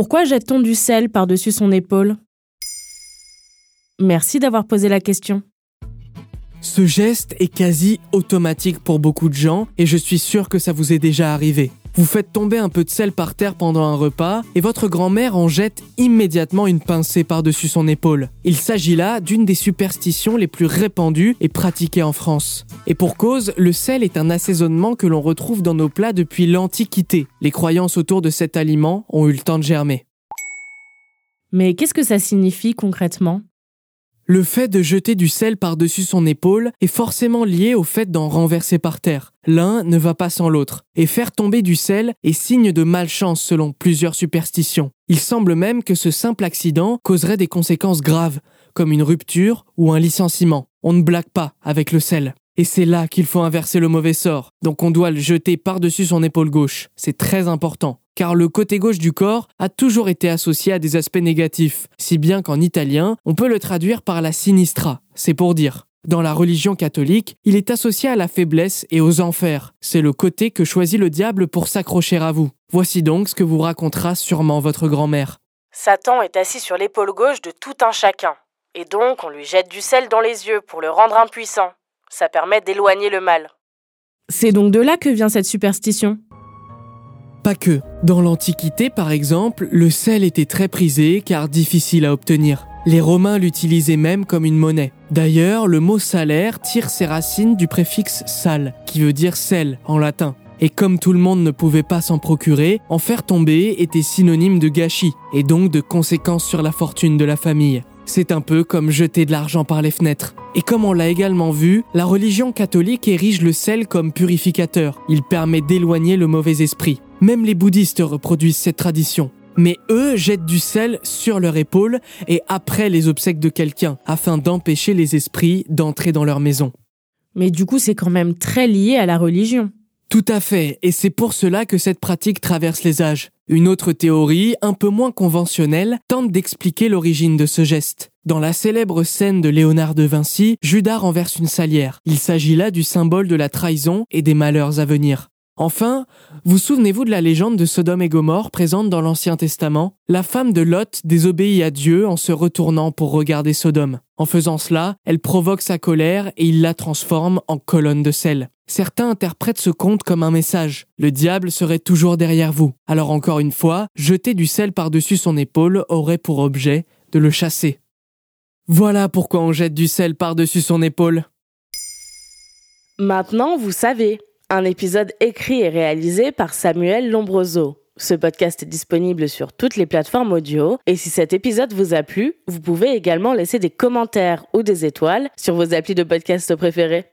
Pourquoi jette-t-on du sel par-dessus son épaule? Merci d'avoir posé la question. Ce geste est quasi automatique pour beaucoup de gens et je suis sûr que ça vous est déjà arrivé. Vous faites tomber un peu de sel par terre pendant un repas et votre grand-mère en jette immédiatement une pincée par-dessus son épaule. Il s'agit là d'une des superstitions les plus répandues et pratiquées en France. Et pour cause, le sel est un assaisonnement que l'on retrouve dans nos plats depuis l'Antiquité. Les croyances autour de cet aliment ont eu le temps de germer. Mais qu'est-ce que ça signifie concrètement? Le fait de jeter du sel par-dessus son épaule est forcément lié au fait d'en renverser par terre. L'un ne va pas sans l'autre. Et faire tomber du sel est signe de malchance selon plusieurs superstitions. Il semble même que ce simple accident causerait des conséquences graves, comme une rupture ou un licenciement. On ne blague pas avec le sel. Et c'est là qu'il faut inverser le mauvais sort. Donc on doit le jeter par-dessus son épaule gauche. C'est très important car le côté gauche du corps a toujours été associé à des aspects négatifs, si bien qu'en italien, on peut le traduire par la sinistra, c'est pour dire. Dans la religion catholique, il est associé à la faiblesse et aux enfers. C'est le côté que choisit le diable pour s'accrocher à vous. Voici donc ce que vous racontera sûrement votre grand-mère. Satan est assis sur l'épaule gauche de tout un chacun. Et donc on lui jette du sel dans les yeux pour le rendre impuissant. Ça permet d'éloigner le mal. C'est donc de là que vient cette superstition pas que. Dans l'Antiquité, par exemple, le sel était très prisé car difficile à obtenir. Les Romains l'utilisaient même comme une monnaie. D'ailleurs, le mot salaire tire ses racines du préfixe sal, qui veut dire sel en latin. Et comme tout le monde ne pouvait pas s'en procurer, en faire tomber était synonyme de gâchis, et donc de conséquences sur la fortune de la famille. C'est un peu comme jeter de l'argent par les fenêtres. Et comme on l'a également vu, la religion catholique érige le sel comme purificateur. Il permet d'éloigner le mauvais esprit. Même les bouddhistes reproduisent cette tradition. Mais eux jettent du sel sur leur épaule et après les obsèques de quelqu'un, afin d'empêcher les esprits d'entrer dans leur maison. Mais du coup, c'est quand même très lié à la religion. Tout à fait, et c'est pour cela que cette pratique traverse les âges. Une autre théorie, un peu moins conventionnelle, tente d'expliquer l'origine de ce geste. Dans la célèbre scène de Léonard de Vinci, Judas renverse une salière. Il s'agit là du symbole de la trahison et des malheurs à venir. Enfin, vous souvenez-vous de la légende de Sodome et Gomorre présente dans l'Ancien Testament? La femme de Lot désobéit à Dieu en se retournant pour regarder Sodome. En faisant cela, elle provoque sa colère et il la transforme en colonne de sel. Certains interprètent ce conte comme un message. Le diable serait toujours derrière vous. Alors encore une fois, jeter du sel par-dessus son épaule aurait pour objet de le chasser. Voilà pourquoi on jette du sel par-dessus son épaule. Maintenant, vous savez. Un épisode écrit et réalisé par Samuel Lombroso. Ce podcast est disponible sur toutes les plateformes audio et si cet épisode vous a plu, vous pouvez également laisser des commentaires ou des étoiles sur vos applis de podcast préférés.